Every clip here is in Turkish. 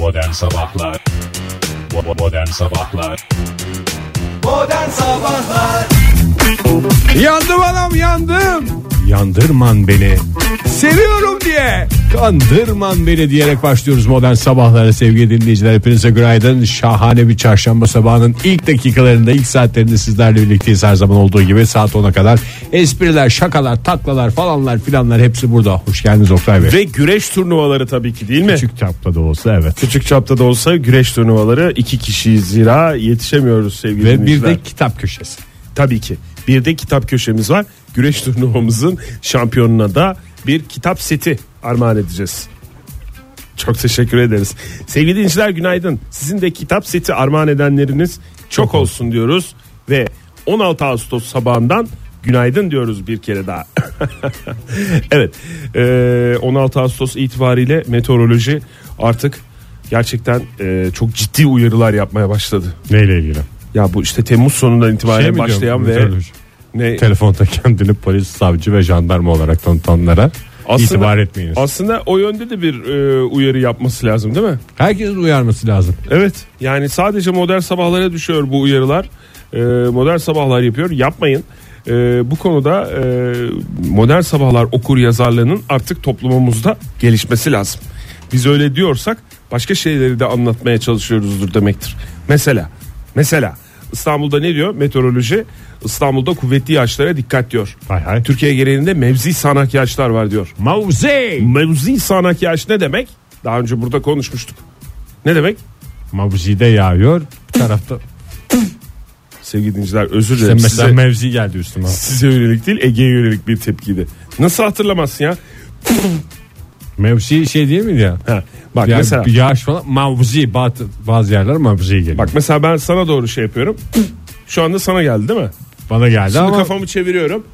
Modern Sabahlar. Modern Sabahlar. Modern Sabahlar. Yandım anam yandım. Yandırman beni. Seviyorum diye. Kandırman beni diyerek başlıyoruz modern sabahlara sevgili dinleyiciler. Hepinize günaydın. Şahane bir çarşamba sabahının ilk dakikalarında ilk saatlerinde sizlerle birlikteyiz her zaman olduğu gibi saat 10'a kadar. Espriler, şakalar, taklalar falanlar filanlar hepsi burada. Hoş geldiniz Oktay Bey. Ve güreş turnuvaları tabii ki değil mi? Küçük, Küçük çapta da olsa evet. çapta da olsa güreş turnuvaları iki kişiyiz zira yetişemiyoruz sevgili Ve bir dinleyiciler. de kitap köşesi. Tabii ki. Bir de kitap köşemiz var. Güreş turnuvamızın şampiyonuna da bir kitap seti armağan edeceğiz. Çok teşekkür ederiz. Sevgili dinleyiciler günaydın. Sizin de kitap seti armağan edenleriniz çok olsun diyoruz. Ve 16 Ağustos sabahından günaydın diyoruz bir kere daha. evet e, 16 Ağustos itibariyle meteoroloji artık gerçekten çok ciddi uyarılar yapmaya başladı. Neyle ilgili? Ya bu işte Temmuz sonundan itibaren Şey mi başlayan diyorum, ve meteoroloji? Ne Telefonda kendini polis, savcı ve jandarma olarak tanıtanlara itibar etmeyiniz. Aslında o yönde de bir e, uyarı yapması lazım değil mi? Herkesin uyarması lazım. Evet. Yani sadece modern sabahlara düşüyor bu uyarılar. E, modern sabahlar yapıyor. Yapmayın. E, bu konuda e, modern sabahlar okur yazarlığının artık toplumumuzda gelişmesi lazım. Biz öyle diyorsak başka şeyleri de anlatmaya çalışıyoruzdur demektir. Mesela mesela İstanbul'da ne diyor meteoroloji? İstanbul'da kuvvetli yağışlara dikkat diyor. Hay hay. Türkiye genelinde mevzi sağanak yağışlar var diyor. Mavzi. Mevzi sağanak yağış ne demek? Daha önce burada konuşmuştuk. Ne demek? Mavzi'de yağıyor. Bir tarafta Sevgili dinleyiciler özür sen dilerim. mesela Size, mevzi geldi üstüme. size yönelik değil Ege'ye yönelik bir tepkiydi. Nasıl hatırlamazsın ya? Mevzi şey değil miydi ya? Ha, bak Yani mesela yağış falan mavzi bazı, bazı yerler mavzi geliyor. bak mesela ben sana doğru şey yapıyorum. Şu anda sana geldi değil mi? bana geldi Şimdi ama kafamı çeviriyorum.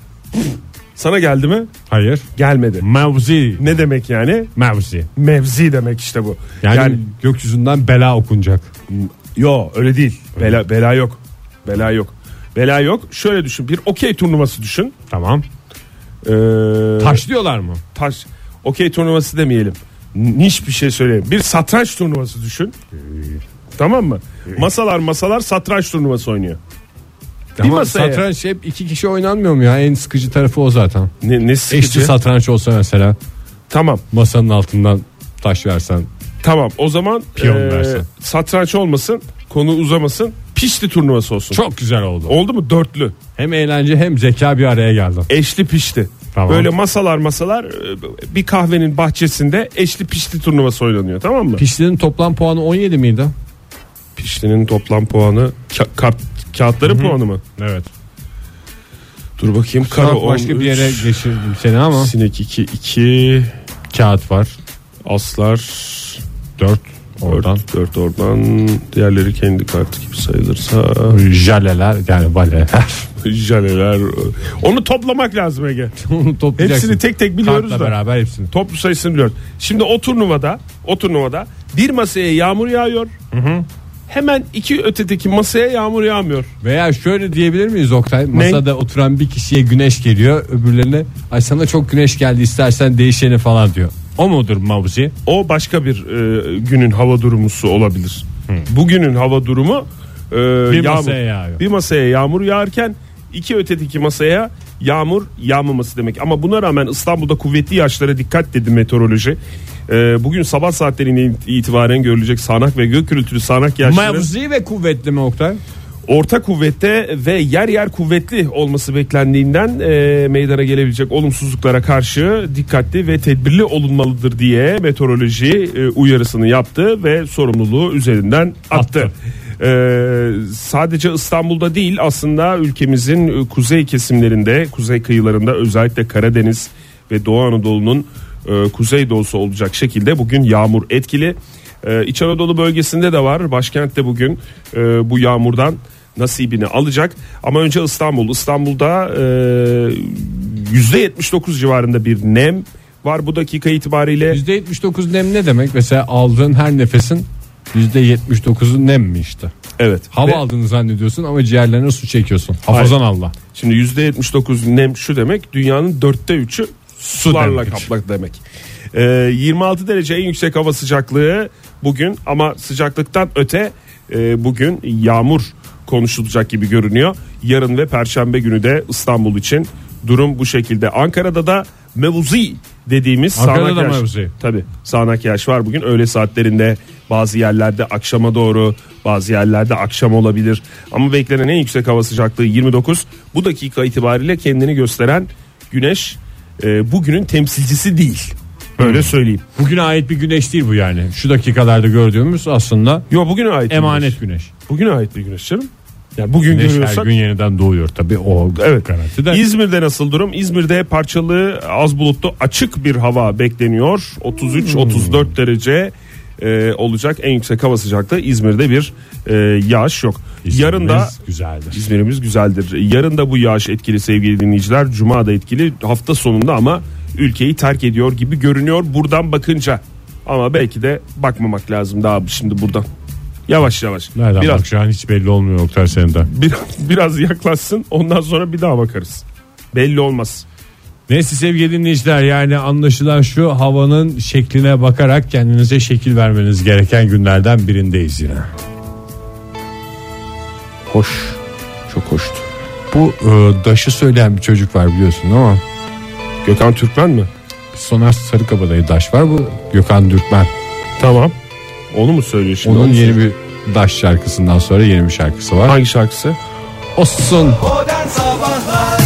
Sana geldi mi? hayır. Gelmedi. Mavzi. Ne demek yani? Mavzi. Mevzi demek işte bu. Yani, Yani, gökyüzünden bela okunacak. yo öyle değil. Bela, bela yok. Bela yok. Bela yok. Şöyle düşün. Bir okey turnuvası düşün. Tamam. Ee, Taşlıyorlar mı? taş okey turnuvası demeyelim. Niş bir şey söyleyeyim. Bir satranç turnuvası düşün. Tamam mı? Masalar masalar satranç turnuvası oynuyor. Ama masaya- satranç hep iki kişi oynanmıyor mu ya? En sıkıcı tarafı o zaten. Ne, ne sıkıcı? Eşli satranç olsa mesela Tamam. masanın altından taş versen. Tamam. O zaman Piyon eee, versen. satranç olmasın. Konu uzamasın. Pişti turnuvası olsun. Çok güzel oldu. Oldu mu? Dörtlü. Hem eğlence hem zeka bir araya geldi. Eşli pişti. Tamam. Böyle masalar masalar e, bir kahvenin bahçesinde eşli pişti turnuvası oynanıyor tamam mı? Pişti'nin toplam puanı 17 miydi? Piştinin toplam puanı ka- kart kağıtların puanı mı? Evet. Dur bakayım. Karo başka 13, bir yere geçirdim seni ama Sinek 2 2 kağıt var. Aslar 4 oradan. 4, 4 oradan diğerleri kendi kartı gibi sayılırsa Jaleler yani baleler. jaleler onu toplamak lazım Ege. Onu toplayacaksın. Hepsini tek tek biliyoruz Kartla da. beraber hepsini. Toplu sayısını biliyoruz. Şimdi o turnuvada o turnuvada bir masaya yağmur yağıyor. Hemen iki ötedeki masaya yağmur yağmıyor. Veya şöyle diyebilir miyiz Oktay? Masada oturan bir kişiye güneş geliyor öbürlerine ay sana çok güneş geldi istersen değişeni falan diyor. O mudur mavzi? O başka bir e, günün hava durumusu olabilir. Bugünün hava durumu e, Bir yağmur. masaya yağıyor. Bir masaya yağmur yağarken iki ötedeki masaya yağmur yağmaması demek. Ama buna rağmen İstanbul'da kuvvetli yağışlara dikkat dedi meteoroloji. E, bugün sabah saatlerine itibaren görülecek sağanak ve gök gürültülü sağanak yağışların Mavzi ve kuvvetli mi Oktay? Orta kuvvette ve yer yer kuvvetli olması beklendiğinden e, meydana gelebilecek olumsuzluklara karşı dikkatli ve tedbirli olunmalıdır diye meteoroloji e, uyarısını yaptı ve sorumluluğu üzerinden attı. Attı. E, sadece İstanbul'da değil aslında ülkemizin e, kuzey kesimlerinde, kuzey kıyılarında özellikle Karadeniz ve Doğu Anadolu'nun e, kuzeydoğusu olacak şekilde bugün yağmur etkili. E, İç Anadolu bölgesinde de var. Başkentte bugün e, bu yağmurdan nasibini alacak. Ama önce İstanbul. İstanbul'da e, %79 civarında bir nem var bu dakika itibariyle. %79 nem ne demek? Mesela aldığın her nefesin %79'u nem mi işte? Evet. Hava Ve aldığını zannediyorsun ama ciğerlerine su çekiyorsun. Hafazan Allah. Şimdi %79 nem şu demek dünyanın dörtte üçü sularla demek. kaplak demek. Ee, 26 derece en yüksek hava sıcaklığı bugün ama sıcaklıktan öte e, bugün yağmur konuşulacak gibi görünüyor. Yarın ve perşembe günü de İstanbul için durum bu şekilde. Ankara'da da mevuzi dediğimiz Ankara'da sağanak yağış. mevuzi. Tabii sağanak yağış var bugün öğle saatlerinde bazı yerlerde akşama doğru bazı yerlerde akşam olabilir. Ama beklenen en yüksek hava sıcaklığı 29. Bu dakika itibariyle kendini gösteren güneş e, bugünün temsilcisi değil. Böyle söyleyeyim. Bugüne ait bir güneş değil bu yani. Şu dakikalarda gördüğümüz aslında Yo bugüne ait emanet güneş. güneş. Bugüne ait bir güneş canım. Yani bugün Güneş her görüyorsak gün yeniden doğuyor tabii o Evet. garanti de. İzmir'de nasıl durum? İzmir'de parçalı az bulutlu açık bir hava bekleniyor. 33-34 derece e, olacak en yüksek hava sıcaklığı İzmir'de bir e, yağış yok. İzmirimiz Yarın da güzeldir. İzmir'imiz güzeldir. Yarın da bu yağış etkili sevgili dinleyiciler. Cuma da etkili hafta sonunda ama ülkeyi terk ediyor gibi görünüyor buradan bakınca. Ama belki de bakmamak lazım daha şimdi buradan. Yavaş yavaş. Nereden biraz, bakacağın hiç belli olmuyor Oktay senin de. biraz, biraz yaklaşsın ondan sonra bir daha bakarız. Belli olmaz. Neyse sevgili dinleyiciler yani anlaşılan şu havanın şekline bakarak kendinize şekil vermeniz gereken günlerden birindeyiz yine. Hoş. Çok hoştu. Bu e, daşı söyleyen bir çocuk var biliyorsun ama Gökhan Türkmen mi? Soner Sarıkabadayı daş var bu Gökhan Dürkmen. Tamam. Onu mu söylüyor şimdi? Onun Onu yeni bir daş şarkısından sonra yeni bir şarkısı var. Hangi şarkısı? Olsun. Modern Sabahlar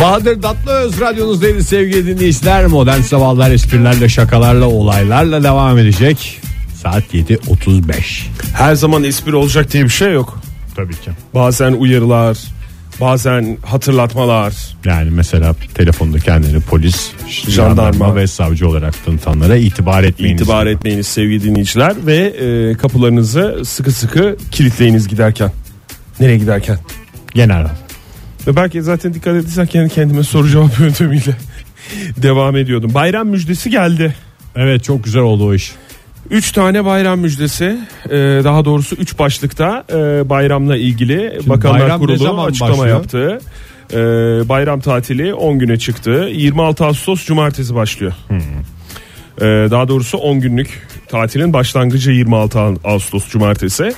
Bahadır Tatlıöz radyonuzdaydı sevgili dinleyiciler. Modern sabahlar esprilerle, şakalarla, olaylarla devam edecek. Saat 7.35. Her zaman espri olacak diye bir şey yok. Tabii ki. Bazen uyarılar, bazen hatırlatmalar. Yani mesela telefonda kendini polis, Jandarma. jandarma ve savcı olarak tanıtanlara itibar etmeyiniz. İtibar etmeyiniz sevgili dinleyiciler ve e, kapılarınızı sıkı sıkı kilitleyiniz giderken. Nereye giderken? Genel. Ve belki zaten dikkat ettiysen kendi kendime soru cevap yöntemiyle devam ediyordum. Bayram müjdesi geldi. Evet çok güzel oldu o iş. 3 tane bayram müjdesi e, daha doğrusu 3 başlıkta e, bayramla ilgili Bakanlar bayram Kurulu açıklama başlıyor? yaptı. E, bayram tatili 10 güne çıktı. 26 Ağustos cumartesi başlıyor. E, daha doğrusu 10 günlük tatilin başlangıcı 26 Ağustos cumartesi.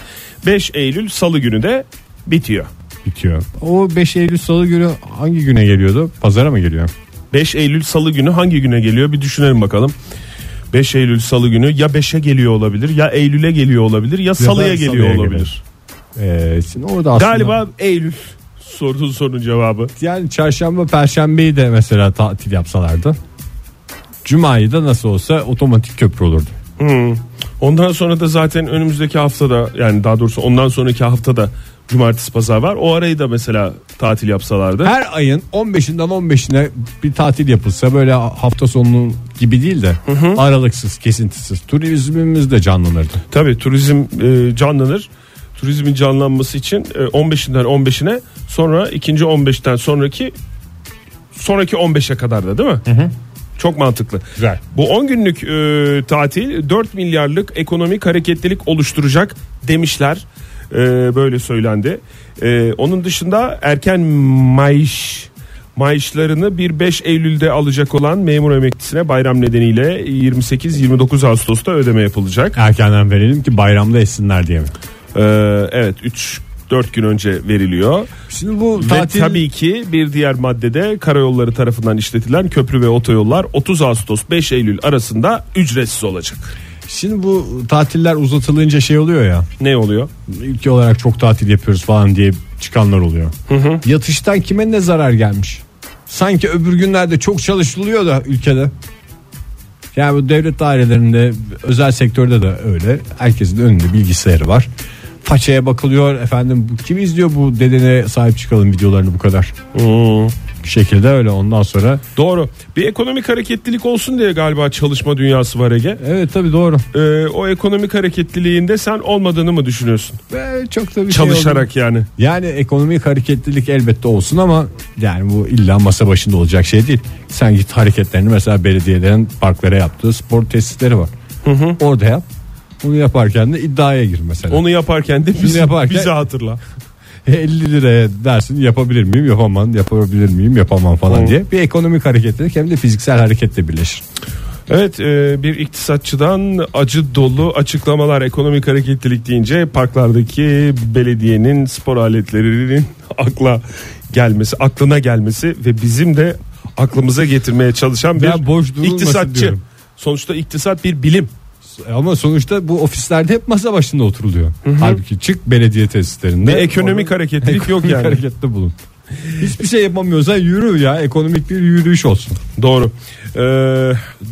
5 Eylül salı günü de bitiyor. Bitiyor. O 5 Eylül salı günü hangi güne geliyordu? Pazara mı geliyor? 5 Eylül salı günü hangi güne geliyor bir düşünelim bakalım. 5 Eylül salı günü ya 5'e geliyor olabilir ya Eylül'e geliyor olabilir ya, salıya geliyor salıya olabilir. Ee, şimdi orada aslında... Galiba Eylül sorduğun sorunun cevabı. Yani çarşamba perşembeyi de mesela tatil yapsalardı. Cuma'yı da nasıl olsa otomatik köprü olurdu. Hmm. Ondan sonra da zaten önümüzdeki haftada yani daha doğrusu ondan sonraki haftada cumartesi pazar var. O arayı da mesela tatil yapsalardı. Her ayın 15'inden 15'ine bir tatil yapılsa böyle hafta sonu gibi değil de aralıksız kesintisiz turizmimiz de canlanırdı. Tabii turizm e, canlanır. Turizmin canlanması için e, 15'inden 15'ine sonra ikinci 15'ten sonraki sonraki 15'e kadar da değil mi? Çok mantıklı. Güzel. Bu 10 günlük e, tatil 4 milyarlık ekonomik hareketlilik oluşturacak demişler. E, böyle söylendi. E, onun dışında erken maaş maaşlarını bir 5 Eylül'de alacak olan memur emeklisine bayram nedeniyle 28-29 Ağustos'ta ödeme yapılacak. Erkenden verelim ki bayramda etsinler diye mi? E, evet 3 4 gün önce veriliyor. Şimdi bu Ve tatil tabii ki bir diğer maddede karayolları tarafından işletilen köprü ve otoyollar 30 Ağustos 5 Eylül arasında ücretsiz olacak. Şimdi bu tatiller uzatılınca şey oluyor ya. Ne oluyor? Ülke olarak çok tatil yapıyoruz falan diye çıkanlar oluyor. Yatıştan kime ne zarar gelmiş? Sanki öbür günlerde çok çalışılıyor da ülkede. Yani bu devlet dairelerinde özel sektörde de öyle. Herkesin önünde bilgisayarı var. Façaya bakılıyor efendim kim izliyor bu dedene sahip çıkalım videolarını bu kadar. Bir şekilde öyle ondan sonra. Doğru. Bir ekonomik hareketlilik olsun diye galiba çalışma dünyası var Ege. Evet tabi doğru. Ee, o ekonomik hareketliliğinde sen olmadığını mı düşünüyorsun? Ve çok da bir şey oldu. Çalışarak yani. Yani ekonomik hareketlilik elbette olsun ama yani bu illa masa başında olacak şey değil. Sen git hareketlerini mesela belediyelerin parklara yaptığı spor tesisleri var. Orada yap. Bunu yaparken de iddiaya gir mesela. Onu yaparken de bizi, yaparken- bizi hatırla. 50 liraya dersin yapabilir miyim yapamam yapabilir miyim yapamam falan diye bir ekonomik hareketlilik hem de fiziksel hareketle birleşir. Evet e, bir iktisatçıdan acı dolu açıklamalar ekonomik hareketlilik deyince parklardaki belediyenin spor aletlerinin akla gelmesi aklına gelmesi ve bizim de aklımıza getirmeye çalışan bir Ben boş iktisatçı. diyorum. Sonuçta iktisat bir bilim. Ama sonuçta bu ofislerde hep masa başında oturuluyor. Halbuki çık belediye tesislerinde. Ve ekonomik hareketlilik yok Ekonomik yani. harekette bulun. Hiçbir şey yapamıyorsan yürü ya ekonomik bir yürüyüş olsun. Doğru. Ee,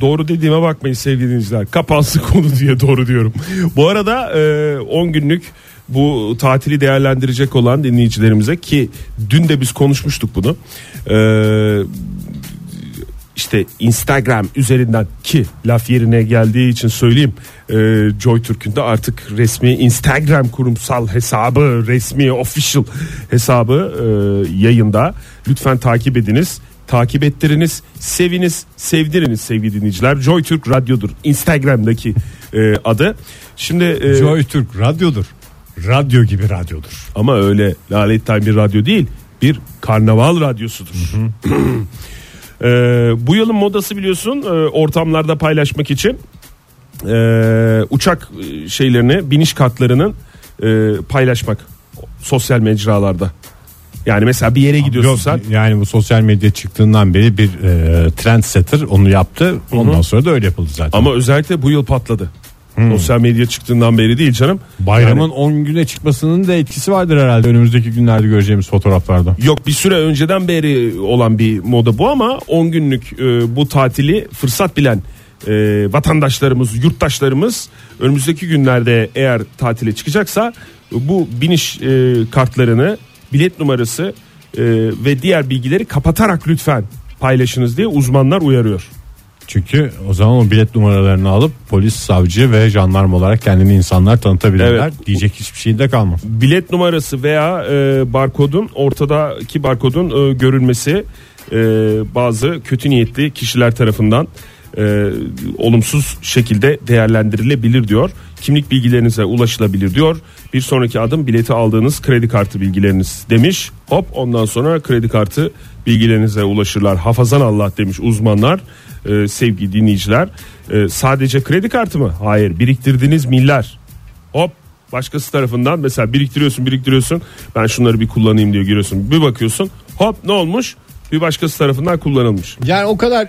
doğru dediğime bakmayın sevgili dinleyiciler. Kapansın konu diye doğru diyorum. Bu arada e, 10 günlük bu tatili değerlendirecek olan dinleyicilerimize ki dün de biz konuşmuştuk bunu. Ee, işte Instagram üzerinden ki laf yerine geldiği için söyleyeyim. Ee, Joy Türk'ün de artık resmi Instagram kurumsal hesabı, resmi official hesabı e, yayında. Lütfen takip ediniz. Takip ettiriniz, seviniz, sevdiriniz sevgili dinleyiciler. Joy Türk Radyo'dur Instagram'daki e, adı. Şimdi e, Joy Türk radyodur. Radyo gibi radyodur. ama öyle laletten bir radyo değil, bir karnaval radyosudur. Ee, bu yılın modası biliyorsun e, ortamlarda paylaşmak için e, uçak e, şeylerini biniş kartlarının e, paylaşmak sosyal mecralarda. Yani mesela bir yere gidiyorsun Yok, sen. Yani bu sosyal medya çıktığından beri bir e, trendsetter onu yaptı. Ondan sonra da öyle yapıldı zaten. Ama özellikle bu yıl patladı. Sosyal medya çıktığından beri değil canım. Bayramın Yani 10 güne çıkmasının da etkisi vardır herhalde önümüzdeki günlerde göreceğimiz fotoğraflarda. Yok bir süre önceden beri olan bir moda bu ama 10 günlük e, bu tatili fırsat bilen e, vatandaşlarımız, yurttaşlarımız önümüzdeki günlerde eğer tatile çıkacaksa bu biniş e, kartlarını, bilet numarası e, ve diğer bilgileri kapatarak lütfen paylaşınız diye uzmanlar uyarıyor. Çünkü o zaman o bilet numaralarını alıp polis, savcı ve jandarma olarak kendini insanlar tanıtabilirler. Evet. Diyecek hiçbir şey de kalmaz. bilet numarası veya e, barkodun ortadaki barkodun e, görülmesi e, bazı kötü niyetli kişiler tarafından e, olumsuz şekilde değerlendirilebilir diyor. Kimlik bilgilerinize ulaşılabilir diyor. Bir sonraki adım bileti aldığınız kredi kartı bilgileriniz demiş. Hop ondan sonra kredi kartı bilgilerinize ulaşırlar. Hafazan Allah demiş uzmanlar. E, sevgili dinleyiciler. E, sadece kredi kartı mı? Hayır. Biriktirdiğiniz miller. Hop başkası tarafından mesela biriktiriyorsun biriktiriyorsun ben şunları bir kullanayım diye giriyorsun bir bakıyorsun hop ne olmuş bir başkası tarafından kullanılmış Yani o kadar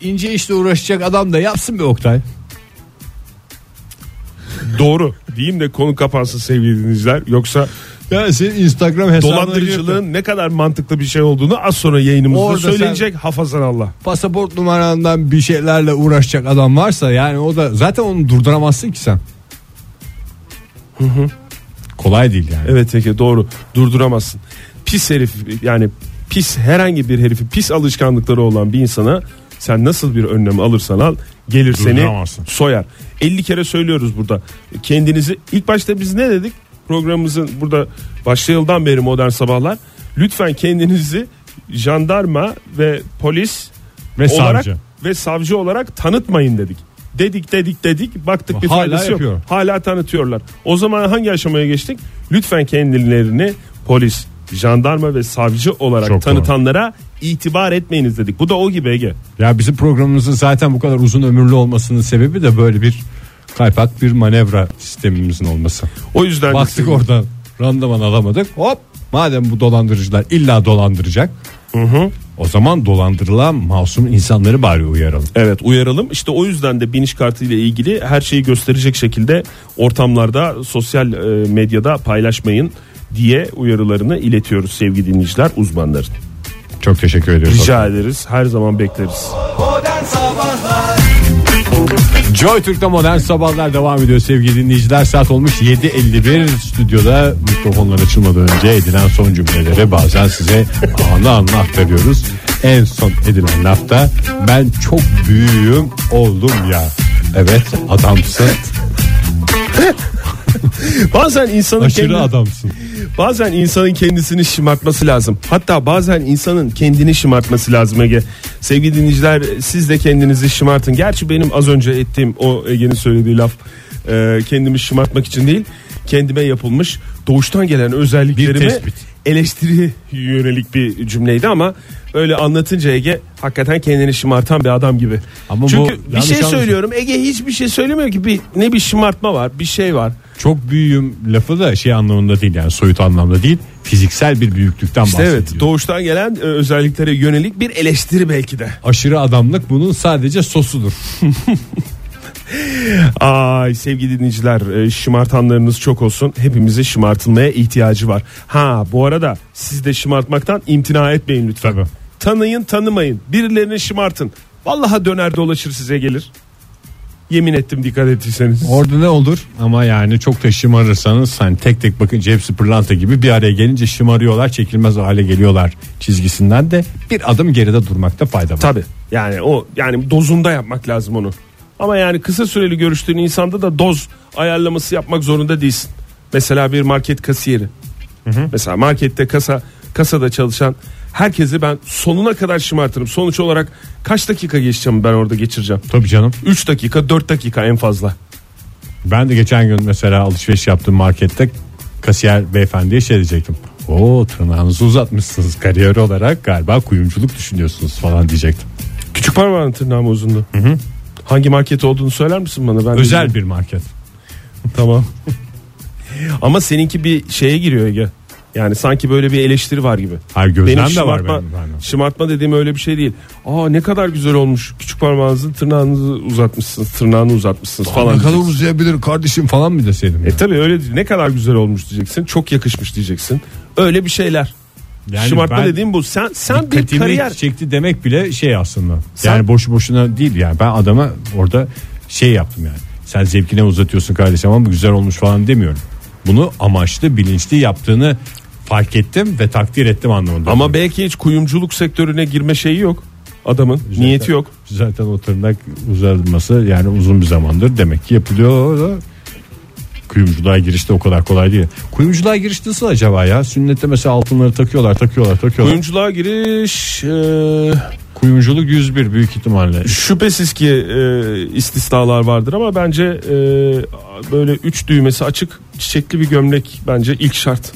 ince işle uğraşacak adam da yapsın bir Oktay. Doğru. Diyeyim de konu kapansın sevgili dinleyiciler. Yoksa Yani senin Instagram hesabına dolandırıcılığın ne kadar mantıklı bir şey olduğunu az sonra yayınımızda Orada söyleyecek. Hafazan Allah. Pasaport numarandan bir şeylerle uğraşacak adam varsa yani o da zaten onu durduramazsın ki sen. Kolay değil yani. evet Ege doğru. Durduramazsın. Pis herif yani pis herhangi bir herifi pis alışkanlıkları olan bir insana sen nasıl bir önlem alırsan al gelir seni soyar. 50 kere söylüyoruz burada. Kendinizi ilk başta biz ne dedik? Programımızın burada başlayıldan beri modern sabahlar. Lütfen kendinizi jandarma ve polis Ve olarak savcı. ve savcı olarak tanıtmayın dedik. Dedik dedik dedik baktık bir Hala faydası yok. yapıyor. Hala tanıtıyorlar. O zaman hangi aşamaya geçtik? Lütfen kendilerini polis, jandarma ve savcı olarak Çok tanıtanlara itibar etmeyiniz dedik. Bu da o gibi Ege. Ya bizim programımızın zaten bu kadar uzun ömürlü olmasının sebebi de böyle bir kaypak bir manevra sistemimizin olması. O yüzden de Baktık sevgili- orada randıman alamadık. Hop madem bu dolandırıcılar illa dolandıracak. O zaman dolandırılan masum insanları bari uyaralım. Evet uyaralım. İşte o yüzden de biniş kartı ile ilgili her şeyi gösterecek şekilde ortamlarda sosyal e, medyada paylaşmayın diye uyarılarını iletiyoruz sevgili dinleyiciler uzmanların. Çok teşekkür ediyoruz. Rica ederiz. Her zaman bekleriz. Modern Sabahlar Joy Türk'te modern sabahlar devam ediyor sevgili dinleyiciler. Saat olmuş 7.51 stüdyoda mikrofonlar açılmadan önce edilen son cümleleri bazen size anı anı aktarıyoruz. En son edilen lafta ben çok büyüğüm oldum ya. Evet adamsın Bazen insanın aşırı kendi- adamsın. bazen insanın kendisini şımartması lazım. Hatta bazen insanın kendini şımartması lazım Ege. Sevgili dinleyiciler siz de kendinizi şımartın. Gerçi benim az önce ettiğim o Ege'nin söylediği laf e, kendimi şımartmak için değil. Kendime yapılmış doğuştan gelen Bir özelliklerimi eleştiri yönelik bir cümleydi ama öyle anlatınca Ege hakikaten kendini şımartan bir adam gibi. Ama bu Çünkü bir yanlış şey anlaşılma. söylüyorum Ege hiçbir şey söylemiyor ki bir, ne bir şımartma var bir şey var. Çok büyüğüm lafı da şey anlamında değil yani soyut anlamda değil. Fiziksel bir büyüklükten İşte bahsediyor. evet doğuştan gelen e, özelliklere yönelik bir eleştiri belki de. Aşırı adamlık bunun sadece sosudur. Ay sevgili dinleyiciler e, şımartanlarınız çok olsun. Hepimize şımartılmaya ihtiyacı var. Ha bu arada siz de şımartmaktan imtina etmeyin lütfen. Tabii. Tanıyın tanımayın. Birilerini şımartın. Vallahi döner dolaşır size gelir. Yemin ettim dikkat ettiyseniz. Orada ne olur ama yani çok da şımarırsanız hani tek tek bakınca hepsi pırlanta gibi bir araya gelince şımarıyorlar çekilmez hale geliyorlar çizgisinden de bir adım geride durmakta fayda var. Tabi yani o yani dozunda yapmak lazım onu. Ama yani kısa süreli görüştüğün insanda da doz ayarlaması yapmak zorunda değilsin. Mesela bir market kasiyeri. Mesela markette kasa kasada çalışan herkesi ben sonuna kadar şımartırım. Sonuç olarak kaç dakika geçeceğim ben orada geçireceğim? Tabii canım. 3 dakika 4 dakika en fazla. Ben de geçen gün mesela alışveriş yaptığım markette kasiyer beyefendiye şey diyecektim. O tırnağınızı uzatmışsınız kariyer olarak galiba kuyumculuk düşünüyorsunuz falan diyecektim. Küçük parmağın tırnağı mı uzundu? Hangi market olduğunu söyler misin bana? Ben Özel bir market. Tamam. Ama seninki bir şeye giriyor Ege. Yani sanki böyle bir eleştiri var gibi. Hayır gözlem Benim de var benim. benim. şımartma dediğim öyle bir şey değil. Aa ne kadar güzel olmuş. Küçük parmağınızın tırnağınızı uzatmışsınız. Tırnağını uzatmışsınız falan. ne kadar uzayabilir kardeşim falan mı deseydim. E tabi öyle. Ne kadar güzel olmuş diyeceksin. Çok yakışmış diyeceksin. Öyle bir şeyler. Yani Şımartma ben- dediğim bu. Sen sen bir Dikkatimi kariyer. çekti demek bile şey aslında. Sen- Yani boşu boşuna değil yani. Ben adama orada şey yaptım yani. Sen zevkine uzatıyorsun kardeşim ama bu güzel olmuş falan demiyorum. Bunu amaçlı bilinçli yaptığını fark ettim ve takdir ettim anlamında. Ama belki hiç kuyumculuk sektörüne girme şeyi yok. Adamın niyeti yok. Zaten o tırnak uzatılması yani uzun bir zamandır demek ki yapılıyor kuyumculuğa girişte o kadar kolay değil. Kuyumculuğa giriş nasıl acaba ya? Sünnette mesela altınları takıyorlar takıyorlar takıyorlar. Kuyumculuğa giriş e, Kuyumculuk 101 büyük ihtimalle. Şüphesiz ki e, istisnalar vardır ama bence e, böyle üç düğmesi açık çiçekli bir gömlek bence ilk şart.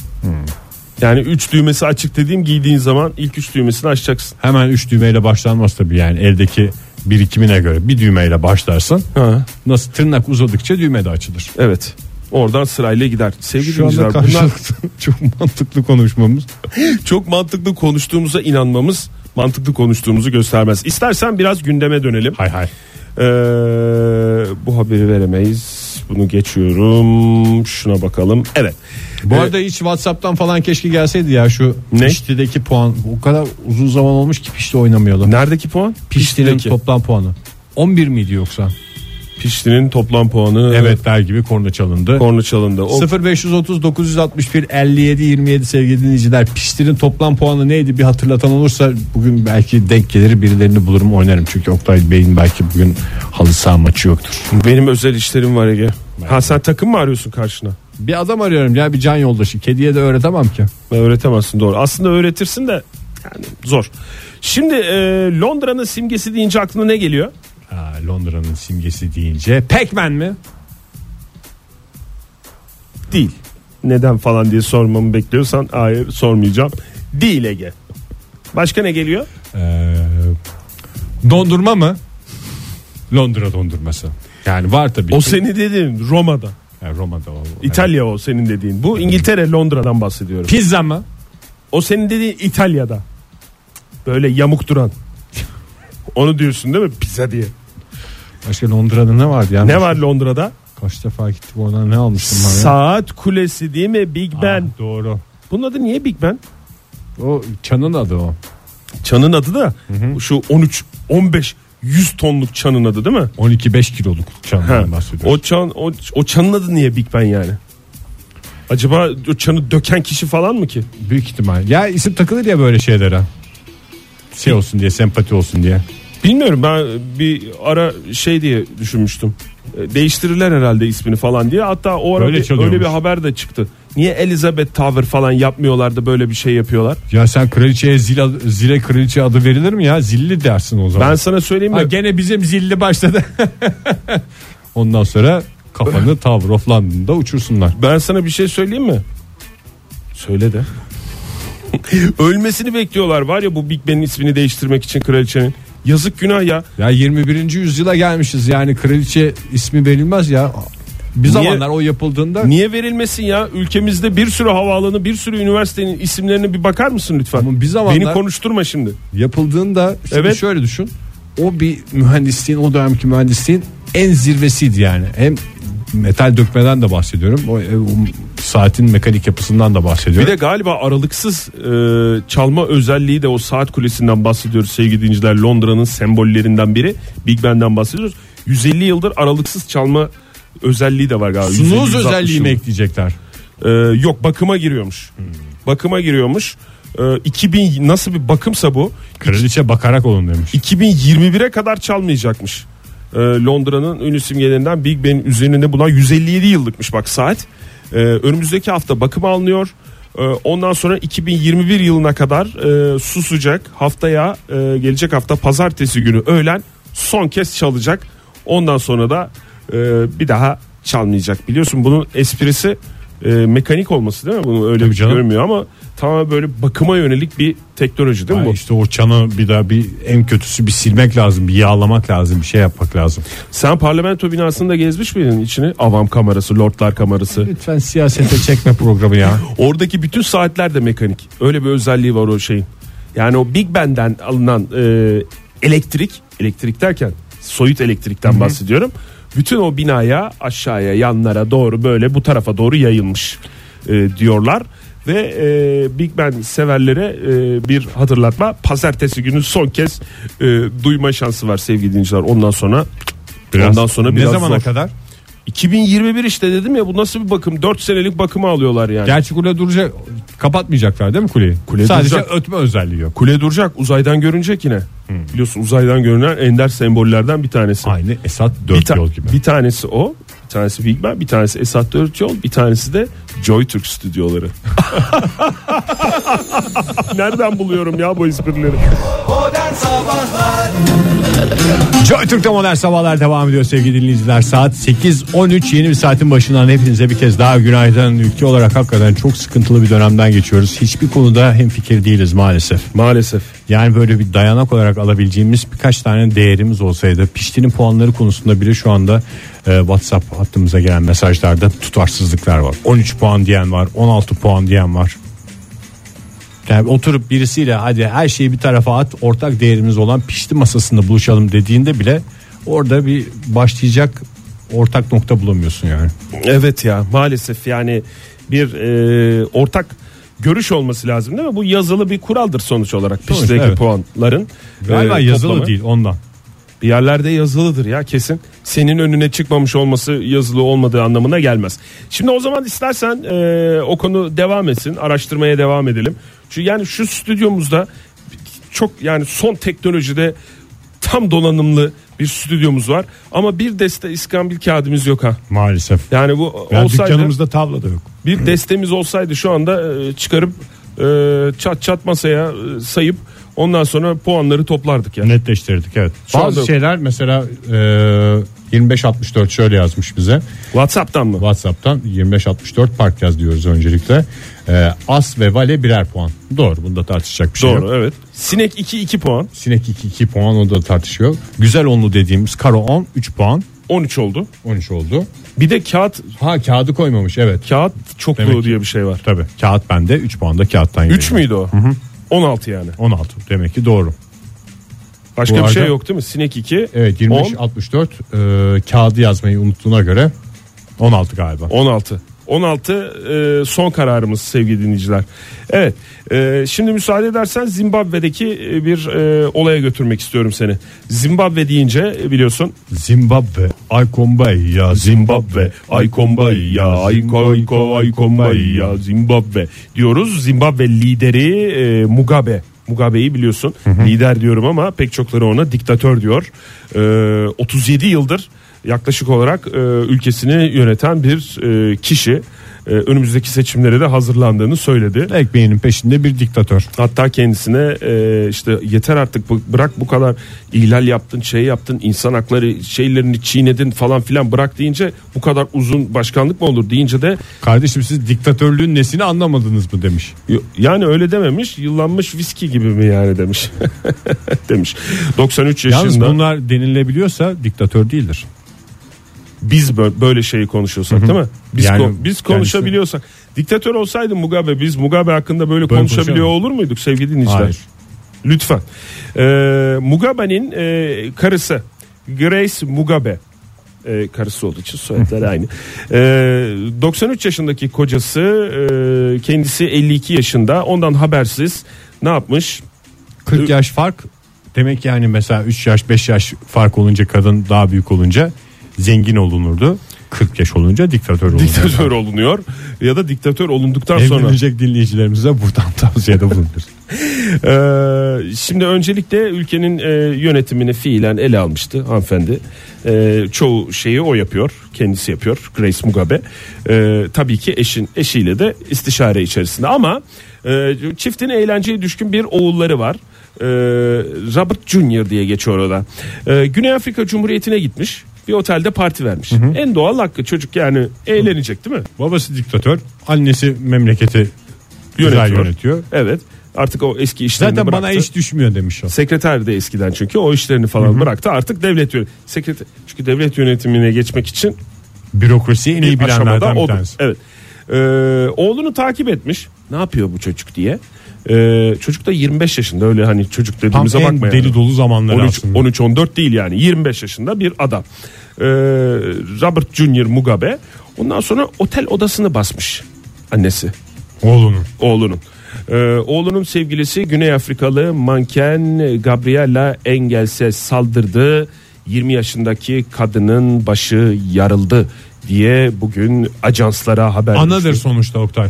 Yani üç düğmesi açık dediğim giydiğin zaman ilk üç düğmesini açacaksın. Hemen 3 düğmeyle başlanmaz tabii yani eldeki birikimine göre bir düğmeyle başlarsın. Ha, Nasıl tırnak uzadıkça düğme de açılır. evet. Oradan sırayla gider. Sevgili Şu anda bunlar çok mantıklı konuşmamız. çok mantıklı konuştuğumuza inanmamız mantıklı konuştuğumuzu göstermez. İstersen biraz gündeme dönelim. Hay hay. Ee, bu haberi veremeyiz. Bunu geçiyorum. Şuna bakalım. Evet. Bu Ee, arada hiç Whatsapp'tan falan keşke gelseydi ya şu Ne? Pişti'deki puan. O kadar uzun zaman olmuş ki Pişti oynamıyorlar. Neredeki puan? Pişti'nin Pişti'deki. toplam puanı. 11 miydi yoksa? Pişti'nin toplam puanı. Evet der gibi korna çalındı. Korna çalındı. O 0530 961 57 27 sevgili dinleyiciler Pişti'nin toplam puanı neydi bir hatırlatan olursa bugün belki denk gelir birilerini bulurum oynarım çünkü Oktay Bey'in belki bugün halı saha maçı yoktur. benim özel işlerim var Ege. Ha sen takım mı arıyorsun karşına? Bir adam arıyorum ya bir can yoldaşı kediye de öğretemem ki. Öğretemezsin doğru. Aslında öğretirsin de yani zor. Şimdi e, Londra'nın simgesi deyince aklına ne geliyor? Ha, Londra'nın simgesi deyince Pac-Man mi? Değil. Neden falan diye sormamı bekliyorsan hayır sormayacağım. Değil Ege. Başka ne geliyor? Ee, dondurma mı? Londra dondurması. Yani var tabii. O ki. seni dediğin Roma'da. Yani Roma'da o. İtalya o senin dediğin. Bu İngiltere Londra'dan bahsediyorum. Pizza mı? O senin dediğin İtalya'da. Böyle yamuk duran. Onu diyorsun değil mi? Pizza diye. Başka Londra'da ne vardı ya? Ne var Londra'da? Kaç defa gittik oradan ne almıştım ben ya? Saat kulesi değil mi? Big Ben. Ah, doğru. Bunun adı niye Big Ben? O çanın adı o. Çanın adı da şu 13 15 100 tonluk çanın adı değil mi? 12-5 kiloluk çandan bahsediyoruz. O çan o, o çanın adı niye Big Ben yani? Acaba o çanı döken kişi falan mı ki? Büyük ihtimal. Ya isim takılır ya böyle şeylere. Şey olsun diye sempati olsun diye. Bilmiyorum ben bir ara şey diye düşünmüştüm. E, Değiştirirler herhalde ismini falan diye. Hatta o ara Öyle bir, çalıyormuş. öyle bir haber de çıktı. Niye Elizabeth Tower falan yapmıyorlar da böyle bir şey yapıyorlar? Ya sen kraliçeye zil adı- zile kraliçe adı verilir mi ya? Zilli dersin o zaman. Ben sana söyleyeyim Ha, mi? gene bizim zilli başladı. Ondan sonra kafanı Tower of London'da uçursunlar. Ben sana bir şey söyleyeyim mi? Söyle de. Ölmesini bekliyorlar var ya bu Big Ben'in ismini değiştirmek için kraliçenin. Yazık günah ya. Ya 21. yüzyıla gelmişiz yani kraliçe ismi verilmez ya. Bir Niye- zamanlar o yapıldığında Niye verilmesin ya? Ülkemizde bir sürü havaalanı, bir sürü üniversitenin isimlerine bir bakar mısın lütfen? Ama bir zamanlar- Beni konuşturma şimdi. yapıldığında şimdi Evet. şöyle düşün. O bir mühendisliğin o dönemki mühendisliğin en zirvesiydi yani. Hem metal dökmeden de bahsediyorum. O, e, o saatin mekanik yapısından da Bir bahsediyorum. de galiba aralıksız e, çalma özelliği de o saat kulesinden bahsediyoruz sevgili dinleyiciler. Londra'nın sembollerinden biri. Big Ben'den bahsediyoruz. 150 yıldır aralıksız çalma özelliği de var galiba. Sunuz 150-160 özelliği mi ekleyecekler? Ee, yok bakıma giriyormuş. Bakıma giriyormuş. Ee, 2000 nasıl bir bakımsa bu? Kraliçe bakarak olun demiş. 2021'e kadar çalmayacakmış. Ee, Londra'nın ünlü simgelerinden Big Ben'in üzerinde bulunan 157 yıllıkmış bak saat. Ee, önümüzdeki hafta bakıma alınıyor. Ee, ondan sonra 2021 yılına kadar e, susacak. Haftaya e, gelecek hafta pazartesi günü öğlen son kez çalacak. Ondan sonra da e, bir daha çalmayacak. Biliyorsun bunun esprisi e, mekanik olması değil mi? Bunu öyle Tabii bir canım. görünmüyor ama tamamen böyle bakıma yönelik bir teknoloji değil mi bu? işte o çanı bir daha bir en kötüsü bir silmek lazım, bir yağlamak lazım, bir şey yapmak lazım. Sen parlamento binasında gezmiş miydin içini? Avam kamerası, lordlar kamerası. Lütfen siyasete çekme programı ya. Oradaki bütün saatler de mekanik. Öyle bir özelliği var o şeyin. Yani o Big Ben'den alınan e, elektrik, elektrik derken soyut elektrikten bahsediyorum. Bütün o binaya aşağıya, yanlara doğru böyle bu tarafa doğru yayılmış e, diyorlar. Ve e, Big Ben severlere e, bir hatırlatma. Pazartesi günü son kez e, duyma şansı var sevgili dinleyiciler. Ondan sonra ondan sonra ne biraz zamana zor. kadar? 2021 işte dedim ya bu nasıl bir bakım 4 senelik bakımı alıyorlar yani. Gerçi kule duracak kapatmayacaklar değil mi kuleyi? Kule Sadece duracak. ötme özelliği yok. Kule duracak uzaydan görünecek yine. Biliyorsun uzaydan görünen ender sembollerden bir tanesi. Aynı Esat bir, dört ta- yol gibi. bir tanesi o. Bir tanesi Big Ben, bir tanesi Esat Dört Yol, bir tanesi de Joy Türk stüdyoları. Nereden buluyorum ya bu esprileri? Modern Sabahlar Joy Türk'te modern sabahlar devam ediyor sevgili dinleyiciler. Saat 8.13 yeni bir saatin başından hepinize bir kez daha günaydın. Ülke olarak hakikaten çok sıkıntılı bir dönemden geçiyoruz. Hiçbir konuda hemfikir değiliz maalesef. Maalesef. Yani böyle bir dayanak olarak alabileceğimiz birkaç tane değerimiz olsaydı piştinin puanları konusunda bile şu anda e, WhatsApp hattımıza gelen mesajlarda tutarsızlıklar var. 13 puan diyen var, 16 puan diyen var. Yani oturup birisiyle hadi her şeyi bir tarafa at ortak değerimiz olan pişti masasında buluşalım dediğinde bile orada bir başlayacak ortak nokta bulamıyorsun yani. Evet ya maalesef yani bir e, ortak görüş olması lazım değil mi? Bu yazılı bir kuraldır sonuç olarak Sonuç, pişteki evet. puanların. Galiba e, yazılı toplamı. değil ondan. Bir yerlerde yazılıdır ya kesin. Senin önüne çıkmamış olması yazılı olmadığı anlamına gelmez. Şimdi o zaman istersen e, o konu devam etsin. Araştırmaya devam edelim. Çünkü yani şu stüdyomuzda çok yani son teknolojide tam donanımlı bir stüdyomuz var. Ama bir deste iskambil kağıdımız yok ha. Maalesef. Yani bu Yani olsaydı dükkanımızda tavla da yok. bir destemiz olsaydı şu anda e, çıkarıp e, çat çat masaya e, sayıp ondan sonra puanları toplardık yani. Netleştirdik evet. Şu Bazı anda- şeyler mesela e, 2564 şöyle yazmış bize. WhatsApp'tan mı? WhatsApp'tan 2564 park yaz diyoruz öncelikle. E, As ve Vale birer puan. Doğru bunda tartışacak bir şey yok. Doğru evet. Sinek 2 2 puan. Sinek 2 2 puan o da tartışıyor. Güzel onlu dediğimiz Karo 10 3 puan 13 oldu. 13 oldu. Bir de kağıt Ha kağıdı koymamış evet. kağıt çokluğu Demek ki- diye bir şey var. Tabii kağıt bende 3 puan da kağıttan 3 geliyor. müydü o? 16 yani. 16 demek ki doğru. Başka Bu bir şey yok değil mi? Sinek 2. Evet 25 10, 64 e, kağıdı yazmayı unuttuğuna göre 16 galiba. 16. 16 e, son kararımız sevgili dinleyiciler. Evet. e, şimdi müsaade edersen Zimbabwe'deki e, bir e, olaya götürmek istiyorum seni. Zimbabwe deyince e, biliyorsun Zimbabwe, Aykombay ya Zimbabwe, Aykombay ya, Ayko Ayko Aykombay ya, Zimbabwe diyoruz. Zimbabwe lideri e, Mugabe. Mugabe'yi biliyorsun. Lider diyorum ama pek çokları ona diktatör diyor. E, 37 yıldır yaklaşık olarak e, ülkesini yöneten bir e, kişi. E, önümüzdeki seçimlere de hazırlandığını söyledi. Ekmeğinin peşinde bir diktatör. Hatta kendisine e, işte yeter artık bırak bu kadar ihlal yaptın şey yaptın insan hakları şeylerini çiğnedin falan filan bırak deyince bu kadar uzun başkanlık mı olur deyince de Kardeşim siz diktatörlüğün nesini anlamadınız mı demiş. yani öyle dememiş yıllanmış viski gibi mi yani demiş demiş 93 Yalnız yaşında bunlar denilebiliyorsa diktatör değildir. Biz bö- böyle şeyi konuşuyorsak değil mi biz Yani ko- biz kendisi- konuşabiliyorsak diktatör olsaydı Mugabe biz Mugabe hakkında böyle, Böyle konuşabiliyor konuşalım. olur muyduk sevgili dinleyiciler Hayır. Lütfen. Ee, Mugabe'nin e, karısı Grace Mugabe e, karısı olduğu için soyadları aynı. Ee, 93 yaşındaki kocası e, kendisi 52 yaşında ondan habersiz ne yapmış? 40 yaş fark demek yani mesela 3 yaş 5 yaş fark olunca kadın daha büyük olunca zengin olunurdu. 40 yaş olunca diktatör olunurdu. Diktatör olunuyor ya da diktatör olunduktan sonra. Evlenecek dinleyicilerimize buradan tavsiyede bulunuruz. Ee, şimdi öncelikle ülkenin e, yönetimini fiilen ele almıştı hanımefendi. Ee, çoğu şeyi o yapıyor, kendisi yapıyor Grace Mugabe. Ee, tabii ki eşin eşiyle de istişare içerisinde ama e, çiftin eğlenceye düşkün bir oğulları var. Ee, Robert Junior diye geçiyor o da. Ee, Güney Afrika Cumhuriyeti'ne gitmiş. Bir otelde parti vermiş. En doğal hakkı çocuk yani eğlenecek değil mi? Babası diktatör, annesi memleketi güzel Yönetiyor. yönetiyor. Evet. Artık o eski işlerini Zaten bana bıraktı. iş düşmüyor demiş o. Sekreter de eskiden çünkü o işlerini falan bıraktı artık devlet yönetimi. Sekreter çünkü devlet yönetimine geçmek için Bürokrasiyi en iyi bilenlerden bir tanesi. Evet. Ee, oğlunu takip etmiş. Ne yapıyor bu çocuk diye. Ee, çocuk da 25 yaşında öyle hani çocuk Tam dediğimize en bakmayın. deli dolu zamanları 13 aslında. 13 14 değil yani 25 yaşında bir adam. Ee, Robert Junior Mugabe ondan sonra otel odasını basmış annesi Oğlunun. oğlunun. Ee, oğlunun sevgilisi Güney Afrikalı manken Gabriela Engels'e saldırdı. 20 yaşındaki kadının başı yarıldı diye bugün ajanslara haber Anadır düştü. sonuçta Oktay.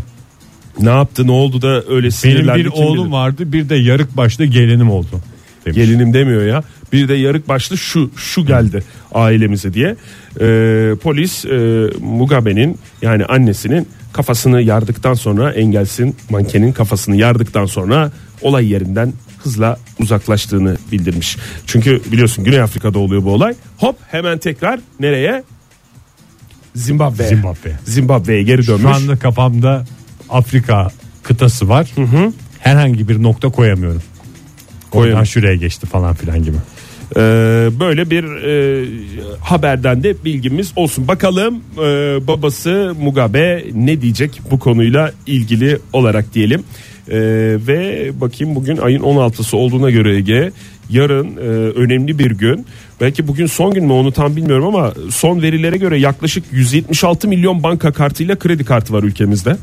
Ne yaptı ne oldu da öyle Benim sinirlendi bir kim oğlum bilir. vardı bir de yarık başlı gelinim oldu. Demiş. Gelinim demiyor ya. Bir de yarık başlı şu şu geldi ailemize diye. Ee, polis e, Mugabe'nin yani annesinin kafasını yardıktan sonra engelsin mankenin kafasını yardıktan sonra olay yerinden hızla uzaklaştığını bildirmiş. Çünkü biliyorsun Güney Afrika'da oluyor bu olay. Hop hemen tekrar nereye? Zimbabwe. Zimbabwe. Zimbabwe'ye geri dönmüş. Şu anda kafamda Afrika kıtası var. Herhangi bir nokta koyamıyorum. Koyamıyorum. şuraya geçti falan filan gibi. Ee, böyle bir e, haberden de bilgimiz olsun. Bakalım e, babası Mugabe ne diyecek bu konuyla ilgili olarak diyelim. Ee, ve bakayım bugün ayın 16'sı olduğuna göre Ege yarın e, önemli bir gün. Belki bugün son gün mü onu tam bilmiyorum ama son verilere göre yaklaşık 176 milyon banka kartıyla kredi kartı var ülkemizde.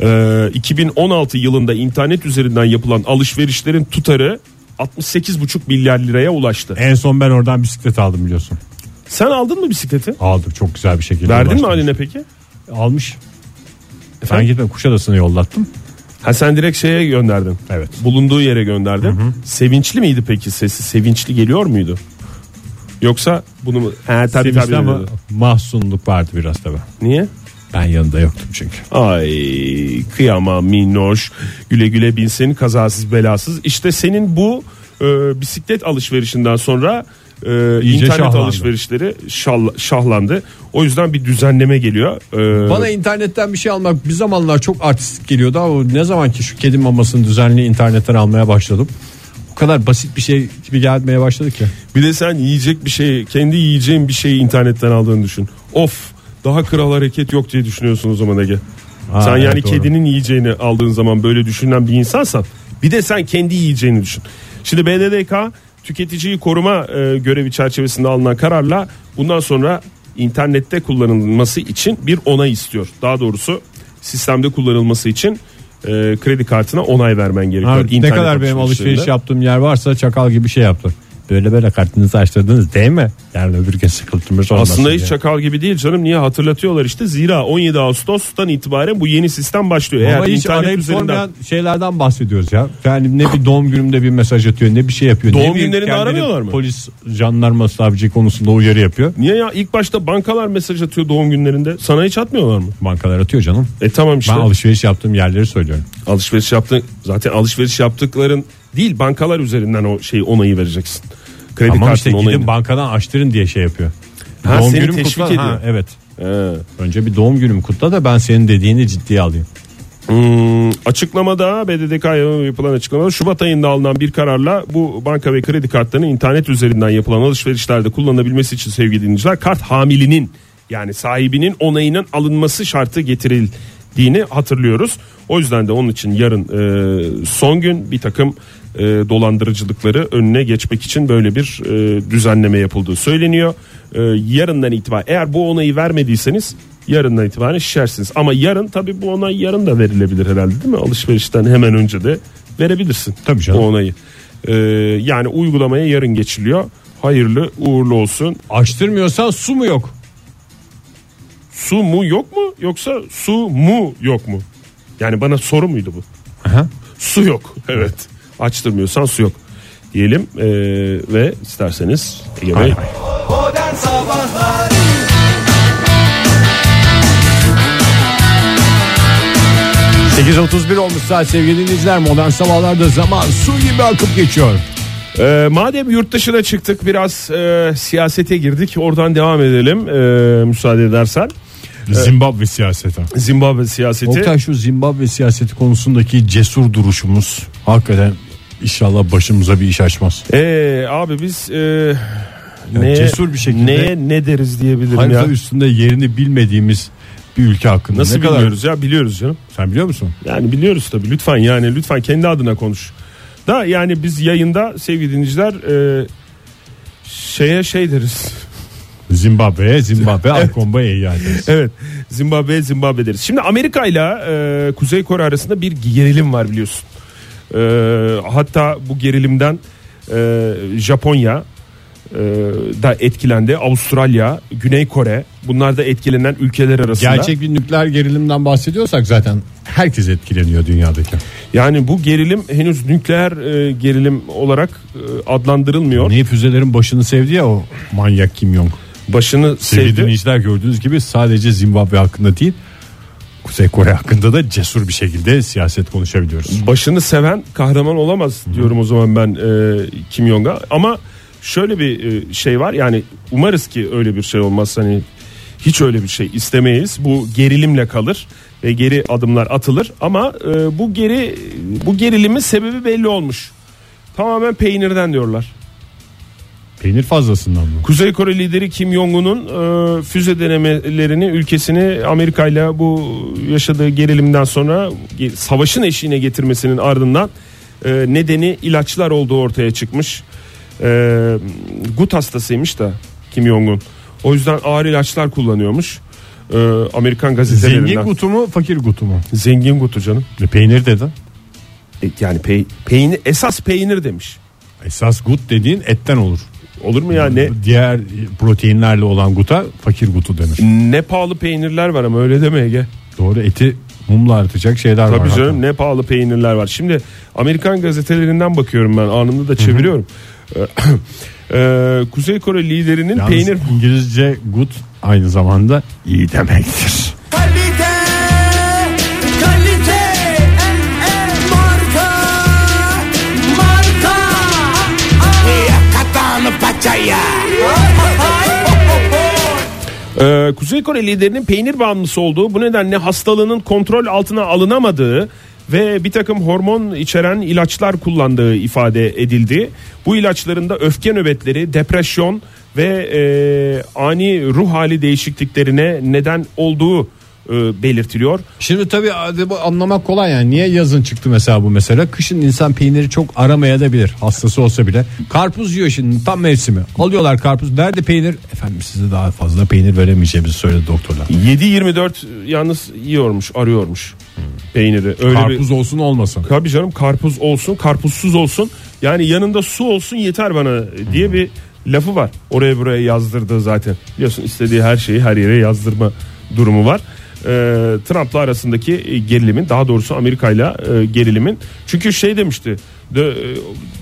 Ee, 2016 yılında internet üzerinden yapılan alışverişlerin tutarı 68,5 milyar liraya ulaştı. En son ben oradan bisiklet aldım biliyorsun. Sen aldın mı bisikleti? Aldım çok güzel bir şekilde. Verdin mi ulaştım. haline peki? Almış. Ben Efendim? gitme Kuşadası'na yollattım. Ha sen direkt şeye gönderdin. Evet. Bulunduğu yere gönderdin. Sevinçli miydi peki sesi? Sevinçli geliyor muydu? Yoksa bunu mu? He tabii Sevinçli tabii. ama dedi. mahzunluk vardı biraz tabii. Niye? Ben yanında yoktum çünkü. Ay kıyamam minnoş. Güle güle binsin kazasız belasız. İşte senin bu e, bisiklet alışverişinden sonra e, İyice internet şahlandı. alışverişleri şal- şahlandı. O yüzden bir düzenleme geliyor. E, Bana internetten bir şey almak bir zamanlar çok artistik geliyordu ama ne zaman ki şu kedi mamasını düzenli internetten almaya başladım. O kadar basit bir şey gibi gelmeye başladı ki. Bir de sen yiyecek bir şey, kendi yiyeceğin bir şeyi internetten aldığını düşün. Of, daha kral hareket yok diye düşünüyorsun o zaman Ege. Ha, sen evet, yani doğru. kedinin yiyeceğini aldığın zaman böyle düşünen bir insansan bir de sen kendi yiyeceğini düşün. Şimdi BDDK tüketiciyi koruma e, görevi çerçevesinde alınan kararla bundan sonra internette kullanılması için bir onay istiyor. Daha doğrusu sistemde kullanılması için e, kredi kartına onay vermen gerekiyor. Ha, ne kadar benim alışveriş yaptığım yer varsa çakal gibi şey yaptım. Böyle böyle kartınızı açtırdınız değil mi? Yarın öbür gün sıkıntımız olmasın Aslında hiç diye. çakal gibi değil canım. Niye hatırlatıyorlar işte. Zira 17 Ağustos'tan itibaren bu yeni sistem başlıyor. Ama Eğer hiç internet arayıp üzerinden sormayan şeylerden bahsediyoruz ya. Yani ne bir doğum günümde bir mesaj atıyor ne bir şey yapıyor. Doğum ne günlerinde aramıyorlar mı? Polis, jandarma, savcı konusunda uyarı yapıyor. Niye ya ilk başta bankalar mesaj atıyor doğum günlerinde. Sana hiç atmıyorlar mı? Bankalar atıyor canım. E tamam işte. Ben alışveriş yaptığım yerleri söylüyorum. alışveriş yaptın. Zaten alışveriş yaptıkların değil bankalar üzerinden o şey onayı vereceksin. Kredi Ama kartının işte gidin onayını. bankadan açtırın diye şey yapıyor. Ha, günümü teşvik kutla- ediyor. Ha, evet. He. Önce bir doğum günümü kutla da ben senin dediğini ciddiye alayım. Hmm, açıklamada BDDK'ya yapılan açıklamada Şubat ayında alınan bir kararla bu banka ve kredi kartlarının internet üzerinden yapılan alışverişlerde kullanılabilmesi için sevgili dinleyiciler kart hamilinin yani sahibinin onayının alınması şartı getirildiğini hatırlıyoruz. O yüzden de onun için yarın e, son gün bir takım e, dolandırıcılıkları önüne geçmek için böyle bir e, düzenleme yapıldığı söyleniyor. E, yarından itibaren eğer bu onayı vermediyseniz yarından itibaren şişersiniz. Ama yarın tabii bu onay yarın da verilebilir herhalde değil mi? Alışverişten hemen önce de verebilirsin. Tabii canım. O onayı. E, yani uygulamaya yarın geçiliyor. Hayırlı uğurlu olsun. Açtırmıyorsan su mu yok? Su mu yok mu yoksa su mu yok mu? Yani bana soru muydu bu? Aha. Su yok. Evet. Açtırmıyorsan su yok. Diyelim e, ve isterseniz Ege Bey. Modern Sabahlar Hı. 8.31 olmuş saat sevgili dinleyiciler. Modern sabahlarda zaman su gibi akıp geçiyor. E, madem yurt dışına çıktık biraz e, siyasete girdik. Oradan devam edelim e, müsaade edersen. Zimbabwe siyaseti. Zimbabwe siyaseti. Oktay şu Zimbabwe siyaseti konusundaki cesur duruşumuz hakikaten inşallah başımıza bir iş açmaz. E, abi biz e, neye, cesur bir şekilde- neye ne deriz diyebilirim Harita ya. üstünde yerini bilmediğimiz bir ülke hakkında. Nasıl ne kadar- biliyoruz ya biliyoruz canım. Sen biliyor musun? Yani biliyoruz tabii lütfen yani lütfen kendi adına konuş. Da yani biz yayında sevgili dinleyiciler e, şeye şey deriz. Zimbabwe'ye Zimbabwe Alkomba iade. evet Zimbabwe Zimbabwe deriz. Şimdi Amerika ile e, Kuzey Kore arasında bir gerilim var biliyorsun. E, hatta bu gerilimden e, Japonya e, da etkilendi. Avustralya, Güney Kore bunlar da etkilenen ülkeler arasında. Gerçek bir nükleer gerilimden bahsediyorsak zaten herkes etkileniyor dünyadaki. Yani bu gerilim henüz nükleer e, gerilim olarak e, adlandırılmıyor. Niye füzelerin başını sevdi ya o manyak Kim Jong. Başını Sevgili sevdi. dinleyiciler gördüğünüz gibi sadece Zimbabwe hakkında değil Kuzey Kore hakkında da cesur bir şekilde siyaset konuşabiliyoruz. Başını seven kahraman olamaz diyorum o zaman ben e, Kim Jong'a. Ama şöyle bir e, şey var yani umarız ki öyle bir şey olmaz. Hani hiç öyle bir şey istemeyiz. Bu gerilimle kalır ve geri adımlar atılır. Ama e, bu geri bu gerilimin sebebi belli olmuş. Tamamen peynirden diyorlar. Peynir fazlasından mı? Kuzey Kore lideri Kim Jong-un'un e, füze denemelerini ülkesini Amerika ile bu yaşadığı gerilimden sonra savaşın eşiğine getirmesinin ardından e, nedeni ilaçlar olduğu ortaya çıkmış. E, gut hastasıymış da Kim Jong-un. O yüzden ağır ilaçlar kullanıyormuş. E, Amerikan gazetelerinden. Zengin gutu mu fakir gutu mu? Zengin gutu canım. E, Peynir dedin. E, yani pey- peynir esas peynir demiş. Esas gut dediğin etten olur. Olur mu ya ne Diğer proteinlerle olan guta fakir gutu denir. ne pahalı peynirler var ama öyle deme Ege. Doğru eti mumla artacak şeyler var. Tabii canım hatta. ne pahalı peynirler var. Şimdi Amerikan gazetelerinden bakıyorum ben anında da çeviriyorum. Ee, Kuzey Kore liderinin Yalnız peynir İngilizce good aynı zamanda iyi demektir. Ee, Kuzey Kore liderinin peynir bağımlısı olduğu bu nedenle hastalığının kontrol altına alınamadığı ve bir takım hormon içeren ilaçlar kullandığı ifade edildi. Bu ilaçların da öfke nöbetleri, depresyon ve e, ani ruh hali değişikliklerine neden olduğu e, belirtiliyor. Şimdi tabii bu anlamak kolay yani. Niye yazın çıktı mesela bu mesela? Kışın insan peyniri çok aramaya da bilir. Hastası olsa bile. Karpuz yiyor şimdi tam mevsimi. Alıyorlar karpuz. Nerede peynir? Efendim size daha fazla peynir veremeyeceğimizi söyledi doktorlar. 7-24 yalnız yiyormuş, arıyormuş peyniri. Öyle karpuz bir olsun olmasın. Tabii canım karpuz olsun, karpuzsuz olsun. Yani yanında su olsun yeter bana diye bir lafı var. Oraya buraya yazdırdığı zaten. Biliyorsun istediği her şeyi her yere yazdırma durumu var. Ee, Trump'la arasındaki e, gerilimin daha doğrusu Amerika ile e, gerilimin çünkü şey demişti e,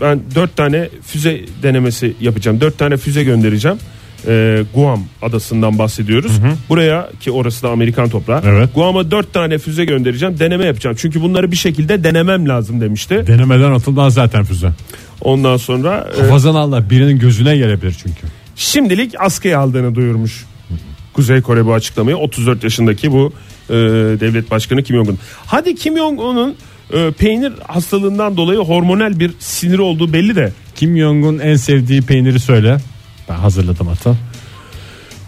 ben dört tane füze denemesi yapacağım dört tane füze göndereceğim Ee, Guam adasından bahsediyoruz buraya ki orası da Amerikan toprağı Evet. Guam'a dört tane füze göndereceğim deneme yapacağım çünkü bunları bir şekilde denemem lazım demişti Denemeden atılmaz zaten füze. ondan sonra e, Hafazan Allah birinin gözüne gelebilir çünkü. şimdilik askıya aldığını duyurmuş. Kuzey Kore bu açıklamayı 34 yaşındaki bu e, devlet başkanı Kim Jong-un. Hadi Kim Jong-un'un e, peynir hastalığından dolayı hormonal bir sinir olduğu belli de Kim Jong'un en sevdiği peyniri söyle. Ben hazırladım hatta.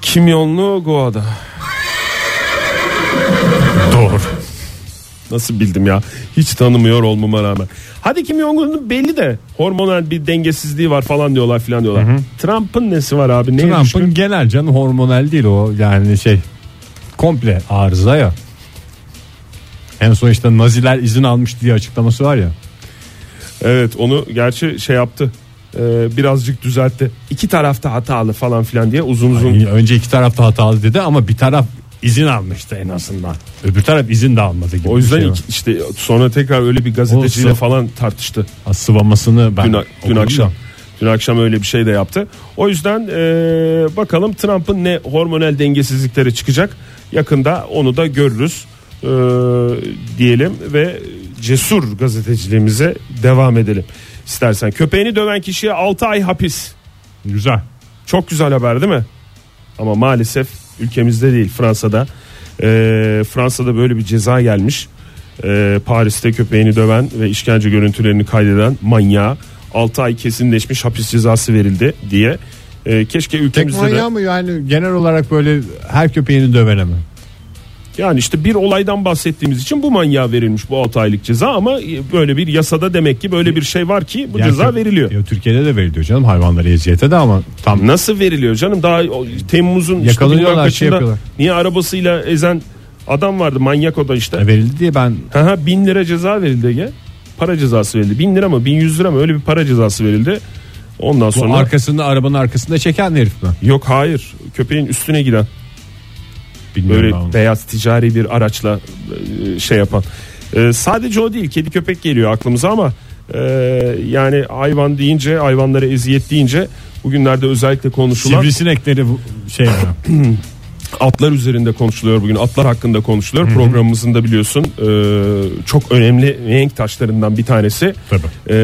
Kim Jong-un'u Goa'da. Doğru. Nasıl bildim ya? Hiç tanımıyor olmama rağmen. Hadi Kim Jong-un'un belli de hormonal bir dengesizliği var falan diyorlar filan diyorlar. Trump'ın nesi var abi? Neye Trump'ın düşkün? genel canı hormonal değil o yani şey komple arıza ya. En son işte Naziler izin almış diye açıklaması var ya. Evet onu gerçi şey yaptı. E, birazcık düzeltti. İki tarafta hatalı falan filan diye uzun uzun Yani önce iki taraf da hatalı dedi ama bir taraf izin almıştı en azından. Öbür taraf izin de almadı gibi. O yüzden şey iki- işte sonra tekrar öyle bir gazeteciyle Olsun. falan tartıştı. Sıvamasını ben Dün, dün akşam. da. Dün akşam öyle bir şey de yaptı. O yüzden eee, bakalım Trump'ın ne hormonal dengesizlikleri çıkacak. Yakında onu da görürüz eee, diyelim ve cesur gazeteciliğimize devam edelim. İstersen köpeğini döven kişiye 6 ay hapis. Güzel. Çok güzel haber değil mi? Ama maalesef ülkemizde değil Fransa'da. Ee, Fransa'da böyle bir ceza gelmiş. Ee, Paris'te köpeğini döven ve işkence görüntülerini kaydeden manyağa 6 ay kesinleşmiş hapis cezası verildi diye. Ee, keşke Tek ülkemizde de manyağı mı yani genel olarak böyle her köpeğini dövene mi? Yani işte bir olaydan bahsettiğimiz için bu manyağa verilmiş bu 6 aylık ceza ama böyle bir yasada demek ki böyle bir şey var ki bu Yani ceza veriliyor. Ya, Türkiye'de de veriliyor canım hayvanlara eziyete de ama tam Nasıl veriliyor canım? Daha Temmuz'un işte Yakalıyorlar, bilmem şey yapıyorlar. niye arabasıyla ezen adam vardı manyak o da işte. verildi diye ben Aha, bin lira ceza verildi Ege. Para cezası verildi. Bin lira mı bin yüz lira mı öyle bir para cezası verildi. Ondan bu sonra arkasında arabanın arkasında çeken herif mi? yok hayır köpeğin üstüne giden Bilmiyorum böyle ben onu. beyaz ticari bir araçla e, şey yapan. E, sadece o değil kedi köpek geliyor aklımıza ama e, yani hayvan deyince hayvanlara eziyet deyince bugünlerde özellikle konuşulan Sivrisinekleri bu- şey atlar üzerinde konuşuluyor bugün atlar hakkında konuşuluyor programımızın da biliyorsun e, çok önemli renk taşlarından bir tanesi Tabii. E,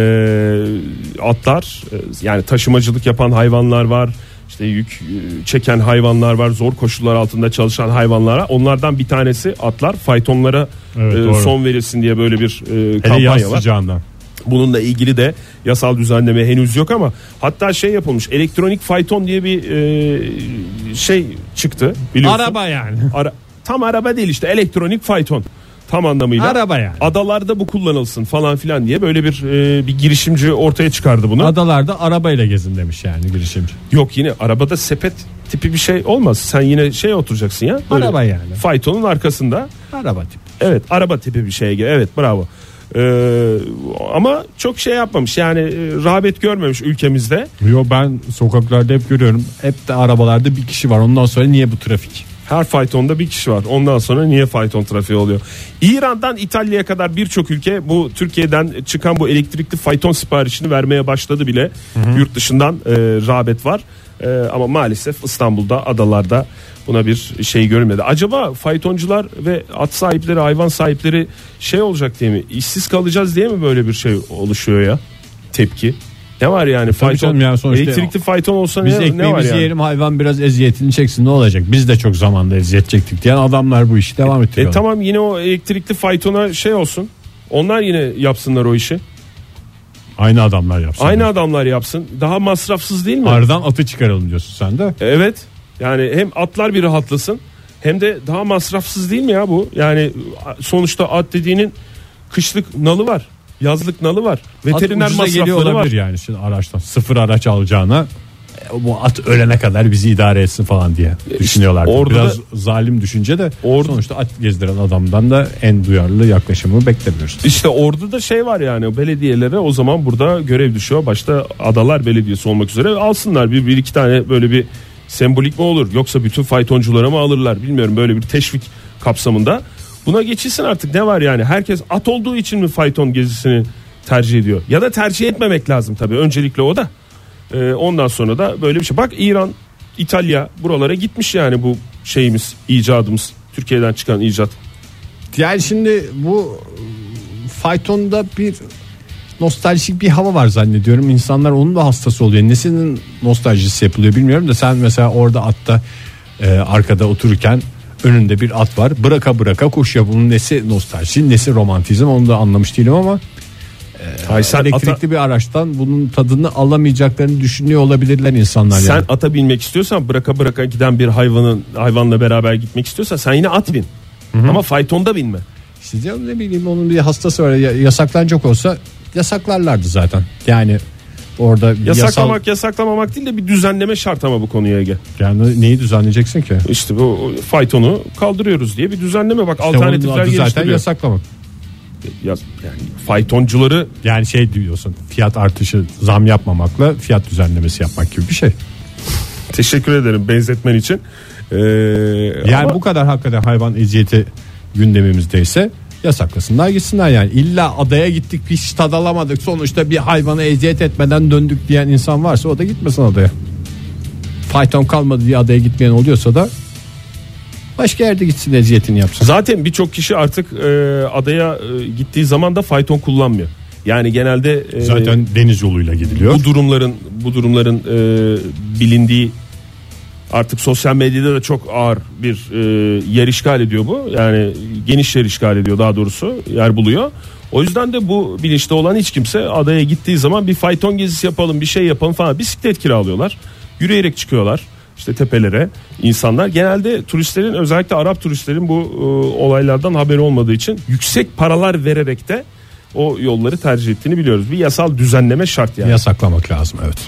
atlar e, yani taşımacılık yapan hayvanlar var işte yük e, çeken hayvanlar var zor koşullar altında çalışan hayvanlar var. onlardan bir tanesi atlar faytonlara Evet, e, son verilsin diye böyle bir e, Hele kampanya yaz var. sıcağından. Bununla ilgili de yasal düzenleme henüz yok ama hatta şey yapılmış elektronik fayton diye bir e, şey çıktı biliyorsun. Araba yani. Ara- tam araba değil işte elektronik fayton tam anlamıyla. Araba yani. Adalarda bu kullanılsın falan filan diye böyle bir e, bir girişimci ortaya çıkardı bunu. Adalarda arabayla gezin demiş yani girişimci. Yok yine arabada sepet tipi bir şey olmaz. Sen yine şey oturacaksın ya. böyle Araba yani. Faytonun arkasında. Araba tipi. Evet araba tipi bir şeye. Evet bravo. Ee, ama çok şey yapmamış yani e, rağbet görmemiş ülkemizde. Yo ben sokaklarda hep görüyorum. Hep de arabalarda bir kişi var. Ondan sonra niye bu trafik? Her faytonda bir kişi var. Ondan sonra niye fayton trafiği oluyor? İran'dan İtalya'ya kadar birçok ülke bu Türkiye'den çıkan bu elektrikli fayton siparişini vermeye başladı bile. Yurt dışından e, rağbet var. E, ama maalesef İstanbul'da adalarda buna bir şey görülmedi. Acaba faytoncular ve at sahipleri, hayvan sahipleri şey olacak diye mi? İşsiz kalacağız diye mi böyle bir şey oluşuyor ya? Tepki. Ne var yani fayton? canım yani sonuçta- elektrikli fayton olsa Biz ne, ne var ekmeğimizi yani? yiyelim hayvan biraz eziyetini çeksin ne olacak? Biz de çok zamanda eziyet çektik diyen adamlar bu işi devam E ettiriyorlar. tamam yine o elektrikli faytona şey olsun. Onlar yine yapsınlar o işi. Aynı adamlar yapsın. Aynı adamlar yapsın. Daha masrafsız değil mi? Aradan atı çıkaralım diyorsun sen de. Evet. Yani hem atlar bir rahatlasın hem de daha masrafsız değil mi ya bu? Yani sonuçta at dediğinin kışlık nalı var. Yazlık nalı var. At Veteriner geliyor masrafları var. olabilir yani şimdi araçtan. Sıfır araç alacağına e, bu at ölene kadar bizi idare etsin falan diye düşünüyorlar. orada Biraz da- zalim düşünce de Orada- sonuçta at gezdiren adamdan da en duyarlı yaklaşımı beklemiyoruz. İşte orada da şey var yani belediyelere o zaman burada görev düşüyor. Başta Adalar Belediyesi olmak üzere alsınlar bir, bir iki tane böyle bir sembolik mi olur yoksa bütün faytonculara mı alırlar bilmiyorum böyle bir teşvik kapsamında. Buna geçilsin artık ne var yani herkes at olduğu için mi fayton gezisini tercih ediyor ya da tercih etmemek lazım tabii öncelikle o da. Ee, ondan sonra da böyle bir şey bak İran İtalya buralara gitmiş yani bu şeyimiz icadımız Türkiye'den çıkan icat. Yani şimdi bu faytonda bir nostaljik bir hava var zannediyorum. İnsanlar onun da hastası oluyor. Nesinin nostaljisi yapılıyor bilmiyorum da sen mesela orada atta e, arkada otururken önünde bir at var. Bıraka bıraka koşuyor. Bunun nesi nostalji, nesi romantizm onu da anlamış değilim ama Ay sen elektrikli ata- bir araçtan bunun tadını alamayacaklarını düşünüyor olabilirler insanlar Sen yani. ata binmek istiyorsan bıraka bıraka giden bir hayvanın hayvanla beraber gitmek istiyorsan sen yine at bin. Ama faytonda binme. İşte canım ne bileyim onun bir hastası var. Ya- Yasaklanacak olsa yasaklarlardı zaten. Yani orada yasal Yasaklamak yasaklamamak değil de bir düzenleme şart ama bu konuya Ege. yani neyi düzenleyeceksin ki? İşte bu faytonu kaldırıyoruz diye bir düzenleme bak İşte alternatifler adı zaten geliştiriyor. yasaklamak. Ya- yani faytoncuları Yani şey diyorsun fiyat artışı zam yapmamakla fiyat düzenlemesi yapmak gibi bir şey. teşekkür ederim benzetmen için. Ee, Yani ama bu kadar hakikaten hayvan eziyeti gündemimizdeyse yasaklasınlar gitsinler yani. İlla adaya gittik hiç tad alamadık sonuçta bir hayvana eziyet etmeden döndük diyen insan varsa o da gitmesin adaya. Fayton kalmadı diye adaya gitmeyen oluyorsa da başka yerde gitsin eziyetini yapsın. zaten birçok kişi artık e, adaya e, gittiği zaman da fayton kullanmıyor. Yani genelde e, Zaten deniz yoluyla gidiliyor. bu durumların bu durumların e, bilindiği artık sosyal medyada da çok ağır bir e, yer işgal ediyor bu. Yani geniş yer işgal ediyor daha doğrusu yer buluyor. O yüzden de bu bilinçte olan hiç kimse adaya gittiği zaman bir fayton gezisi yapalım bir şey yapalım falan bisiklet kiralıyorlar. Yürüyerek çıkıyorlar işte tepelere insanlar genelde turistlerin özellikle Arap turistlerin bu e, olaylardan haberi olmadığı için yüksek paralar vererek de o yolları tercih ettiğini biliyoruz. Bir yasal düzenleme şart yani. Yasaklamak lazım evet.